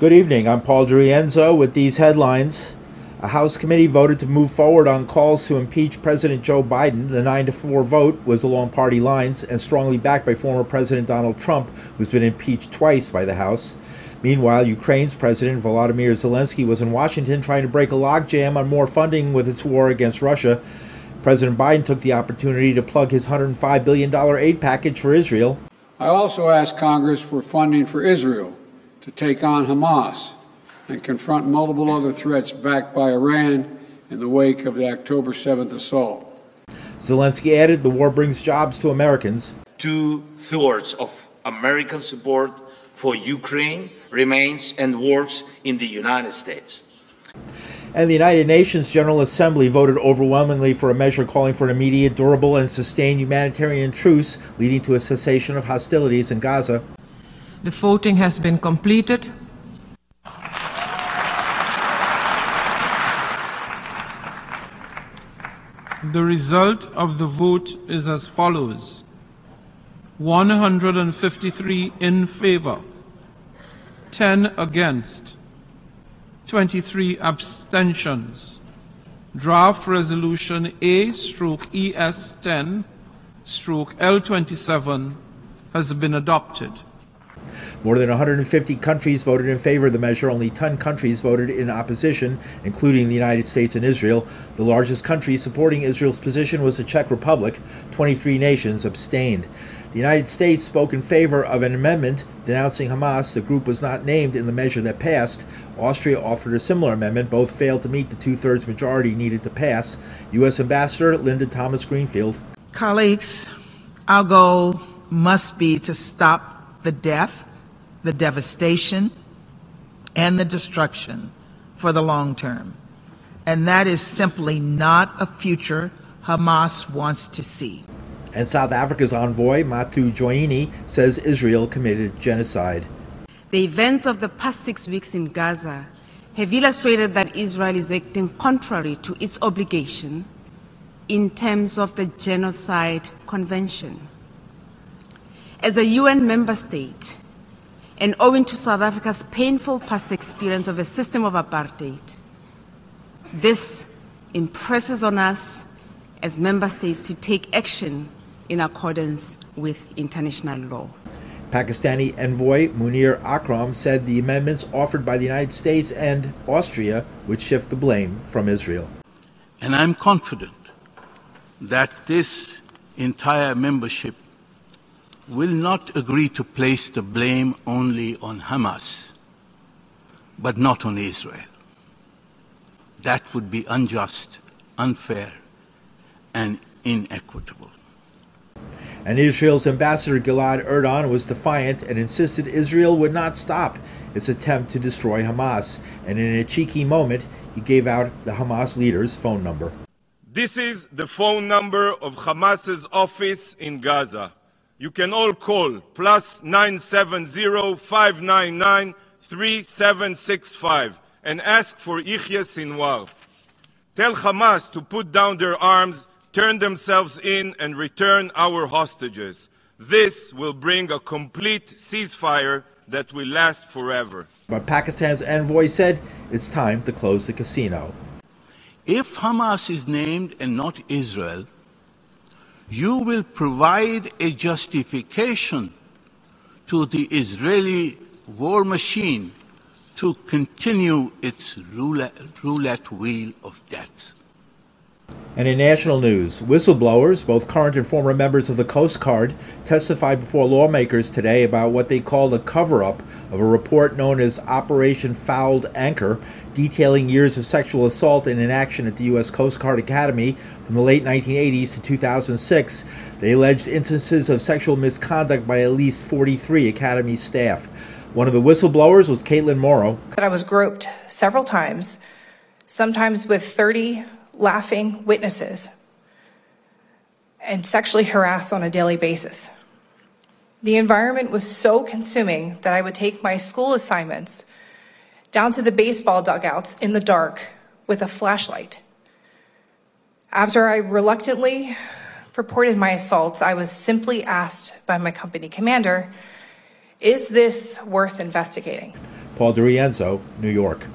Good evening. I'm Paul DeRienzo with these headlines. A House committee voted to move forward on calls to impeach President Joe Biden. The 9 to 4 vote was along party lines and strongly backed by former President Donald Trump, who's been impeached twice by the House. Meanwhile, Ukraine's President Volodymyr Zelensky was in Washington trying to break a logjam on more funding with its war against Russia. President Biden took the opportunity to plug his $105 billion aid package for Israel. I also asked Congress for funding for Israel to take on Hamas and confront multiple other threats backed by Iran in the wake of the October 7th assault. Zelensky added the war brings jobs to Americans. Two thirds of American support for Ukraine remains and works in the United States. And the United Nations General Assembly voted overwhelmingly for a measure calling for an immediate, durable, and sustained humanitarian truce leading to a cessation of hostilities in Gaza. The voting has been completed. The result of the vote is as follows 153 in favor, 10 against, 23 abstentions. Draft Resolution A stroke ES 10 stroke L 27 has been adopted. More than 150 countries voted in favor of the measure. Only 10 countries voted in opposition, including the United States and Israel. The largest country supporting Israel's position was the Czech Republic. 23 nations abstained. The United States spoke in favor of an amendment denouncing Hamas. The group was not named in the measure that passed. Austria offered a similar amendment. Both failed to meet the two thirds majority needed to pass. U.S. Ambassador Linda Thomas Greenfield. Colleagues, our goal must be to stop the death the devastation, and the destruction for the long term. And that is simply not a future Hamas wants to see. And South Africa's envoy, Mathu Joyini, says Israel committed genocide. The events of the past six weeks in Gaza have illustrated that Israel is acting contrary to its obligation in terms of the Genocide Convention. As a UN member state, and owing to South Africa's painful past experience of a system of apartheid, this impresses on us as member states to take action in accordance with international law. Pakistani envoy Munir Akram said the amendments offered by the United States and Austria would shift the blame from Israel. And I'm confident that this entire membership will not agree to place the blame only on Hamas, but not on Israel. That would be unjust, unfair, and inequitable. And Israel's ambassador Gilad Erdan was defiant and insisted Israel would not stop its attempt to destroy Hamas. And in a cheeky moment, he gave out the Hamas leader's phone number. This is the phone number of Hamas's office in Gaza you can all call plus 970-599-3765 and ask for Yahya Sinwar. Tell Hamas to put down their arms, turn themselves in, and return our hostages. This will bring a complete ceasefire that will last forever. But Pakistan's envoy said it's time to close the casino. If Hamas is named and not Israel, you will provide a justification to the Israeli war machine to continue its roulette, wheel of death. And in national news, whistleblowers, both current and former members of the Coast Guard, testified before lawmakers today about what they called a cover up of a report known as Operation Fouled Anchor, detailing years of sexual assault and inaction at the U.S. Coast Guard Academy from the late 1980s to 2006. They alleged instances of sexual misconduct by at least 43 Academy staff. One of the whistleblowers was Caitlin Morrow. I was groped several times, sometimes with 30 laughing witnesses and sexually harassed on a daily basis. The environment was so consuming that I would take my school assignments down to the baseball dugouts in the dark with a flashlight. After I reluctantly reported my assaults, I was simply asked by my company commander, Is this worth investigating? Paul DeRienzo, New York.